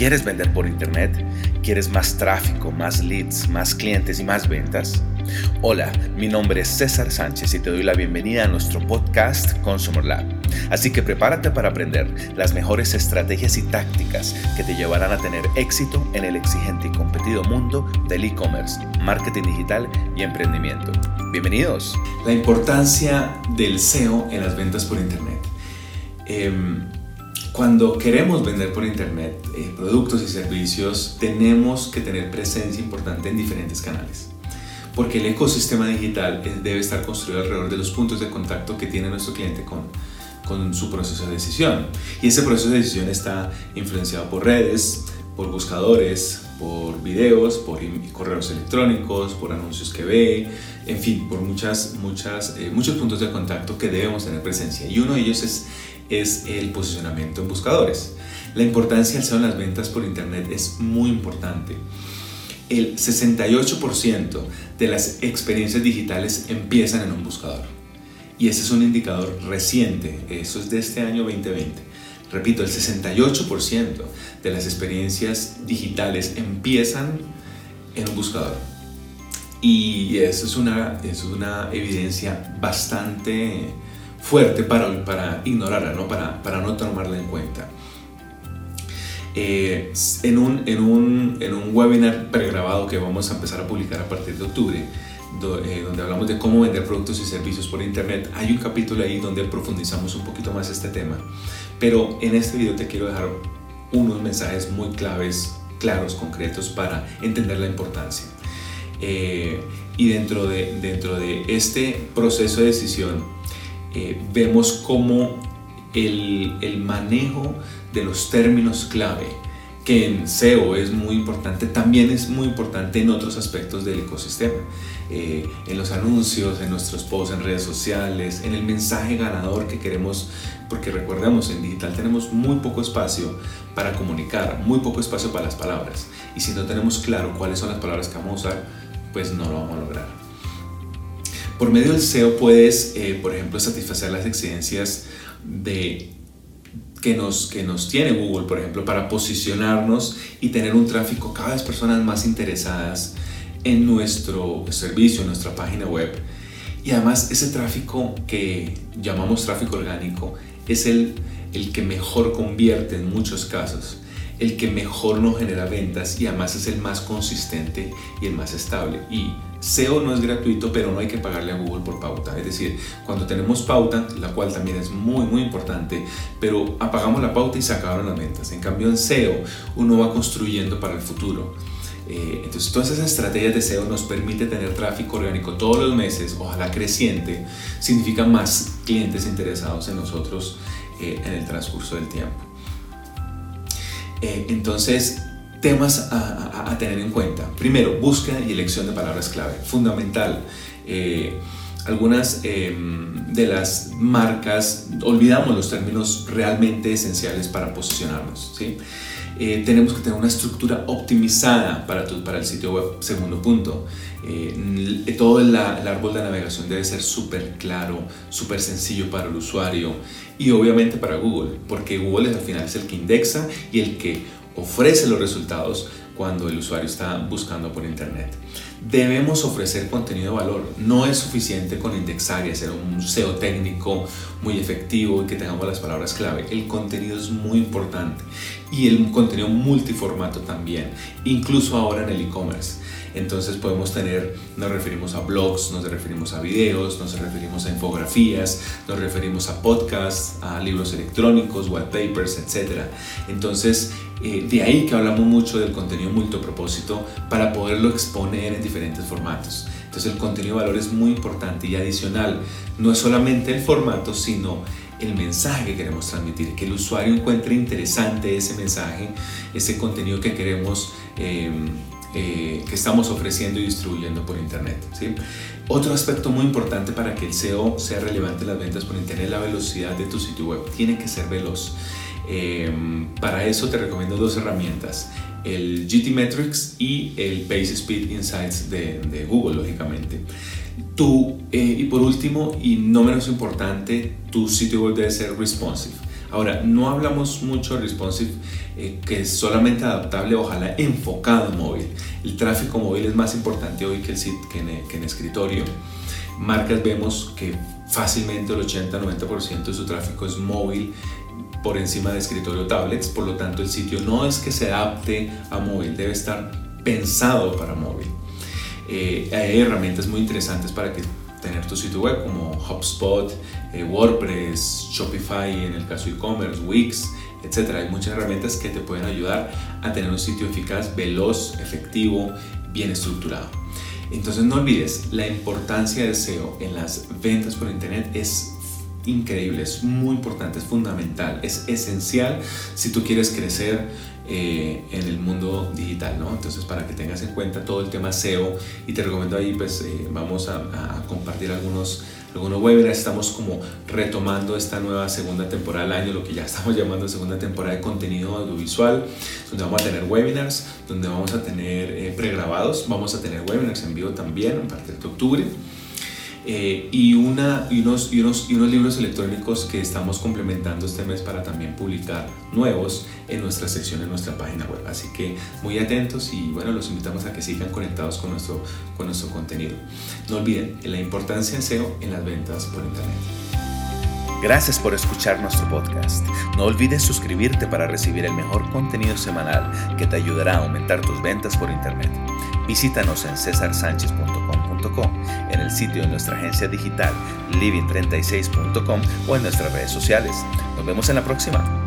¿Quieres vender por Internet? ¿Quieres más tráfico, más leads, más clientes y más ventas? Hola, mi nombre es César Sánchez y te doy la bienvenida a nuestro podcast Consumer Lab. Así que prepárate para aprender las mejores estrategias y tácticas que te llevarán a tener éxito en el exigente y competido mundo del e-commerce, marketing digital y emprendimiento. Bienvenidos. La importancia del SEO en las ventas por Internet. Em, cuando queremos vender por Internet eh, productos y servicios, tenemos que tener presencia importante en diferentes canales. Porque el ecosistema digital eh, debe estar construido alrededor de los puntos de contacto que tiene nuestro cliente con, con su proceso de decisión. Y ese proceso de decisión está influenciado por redes, por buscadores, por videos, por correos electrónicos, por anuncios que ve, en fin, por muchas, muchas, eh, muchos puntos de contacto que debemos tener presencia. Y uno de ellos es es el posicionamiento en buscadores. La importancia del SEO en las ventas por Internet es muy importante. El 68% de las experiencias digitales empiezan en un buscador. Y ese es un indicador reciente, eso es de este año 2020. Repito, el 68% de las experiencias digitales empiezan en un buscador. Y eso es una, es una evidencia bastante fuerte para, para ignorarla, ¿no? Para, para no tomarla en cuenta. Eh, en, un, en, un, en, un, webinar pregrabado que vamos a empezar a publicar a partir de octubre, eh, donde hablamos de cómo vender productos y servicios por internet, hay un capítulo ahí donde profundizamos un poquito más este tema. Pero en este video te quiero dejar unos mensajes muy claves, claros, concretos para entender la importancia. Eh, y dentro de, dentro de este proceso de decisión, eh, vemos cómo el, el, manejo de los términos clave, que en SEO es muy importante, también es muy importante en otros aspectos del ecosistema. Eh, en los anuncios, en nuestros posts en redes sociales, en el mensaje ganador que queremos, porque recordemos, en digital tenemos muy poco espacio para comunicar, muy poco espacio para las palabras. Y si no tenemos claro cuáles son las palabras que vamos a usar, pues no lo vamos a lograr. Por medio del SEO puedes, eh, por ejemplo, satisfacer las exigencias de, que, nos, que nos tiene Google, por ejemplo, para posicionarnos y tener un tráfico cada vez personas más interesadas en nuestro servicio, en nuestra página web. Y además ese tráfico que llamamos tráfico orgánico es el, el que mejor convierte en muchos casos, el que mejor nos genera ventas y además es el más consistente y el más estable. Y SEO no es gratuito, pero no hay que pagarle a Google por pauta. Es decir, cuando tenemos pauta, la cual también es muy, muy importante, pero apagamos la pauta y se acabaron las ventas. En cambio, en SEO uno va construyendo para el futuro. Eh, entonces, todas esas estrategias de SEO nos permite tener tráfico orgánico todos los meses, ojalá creciente, significa más clientes interesados en nosotros eh, en el transcurso del tiempo. Eh, entonces, temas a, tener en cuenta. Primero, búsqueda y elección de palabras clave. Fundamental. Eh, algunas em, de las marcas olvidamos los términos realmente esenciales para posicionarnos. ¿sí? Eh, tenemos que tener una estructura optimizada para, para el sitio web. Segundo punto, eh, todo el, el, árbol de navegación debe ser súper claro, súper sencillo para el usuario y obviamente para Google, porque Google es, al final es el que indexa y el que ofrece los resultados cuando el usuario está buscando por internet. Debemos ofrecer contenido de valor. No es suficiente con indexar y hacer un SEO técnico muy efectivo y que tengamos las palabras clave. El contenido es muy importante y el contenido multiformato también, incluso ahora en el e-commerce. Entonces podemos tener, nos referimos a blogs, nos referimos a videos, nos referimos a infografías, nos referimos a podcasts, a libros electrónicos, web papers, etc. Entonces, eh, de ahí que hablamos mucho del contenido multipropósito para poderlo exponer en diferentes formatos. Entonces el contenido de valor es muy importante y adicional. No es solamente el formato, sino el mensaje que queremos transmitir, que el usuario encuentre interesante ese mensaje, ese contenido que queremos eh, eh, que estamos ofreciendo y distribuyendo por Internet. ¿sí? Otro aspecto muy importante para que el SEO sea relevante en las ventas por Internet la velocidad de tu sitio web. Tiene que ser veloz. Eh, para eso te recomiendo dos herramientas, el GT Metrics y el Page Speed Insights de, de Google, lógicamente. Tú, eh, y por último, y no menos importante, tu sitio web debe ser responsive. Ahora, no hablamos mucho responsive eh, que es solamente adaptable, ojalá enfocado en móvil. El tráfico móvil es más importante hoy que, el que, en, que en escritorio. Marcas vemos que fácilmente el 80-90% de su tráfico es móvil por encima de escritorio tablets, por lo tanto el sitio no es que se adapte a móvil, debe estar pensado para móvil. Eh, hay herramientas muy interesantes para que tener tu sitio web como HubSpot, eh, WordPress, Shopify en el caso e-commerce, Wix, etc. Hay muchas herramientas que te pueden ayudar a tener un sitio eficaz, veloz, efectivo, bien estructurado. Entonces no olvides, la importancia del SEO en las ventas por internet es increíble, es muy importante, es fundamental, es esencial si tú quieres crecer eh, en el mundo digital, ¿no? Entonces para que tengas en cuenta todo el tema SEO y te recomiendo ahí pues eh, vamos a, a, compartir algunos, algunos webinars, estamos como retomando esta nueva segunda temporada del año, lo que ya estamos llamando segunda temporada de contenido audiovisual, donde vamos a tener webinars, donde vamos a tener eh, pregrabados, vamos a tener webinars en vivo también a partir de octubre. Eh, y, una, y, unos, y, unos, y unos libros electrónicos que estamos complementando este mes para también publicar nuevos en nuestra sección en nuestra página web. Así que muy atentos y bueno, los invitamos a que sigan conectados con nuestro, con nuestro contenido. No olviden la importancia de SEO en las ventas por Internet. Gracias por escuchar nuestro podcast. No olvides suscribirte para recibir el mejor contenido semanal que te ayudará a aumentar tus ventas por Internet. Visítanos en cesarsanchez.com.co, el sitio de nuestra agencia digital living36.com o en nuestras redes sociales. Nos vemos en la próxima.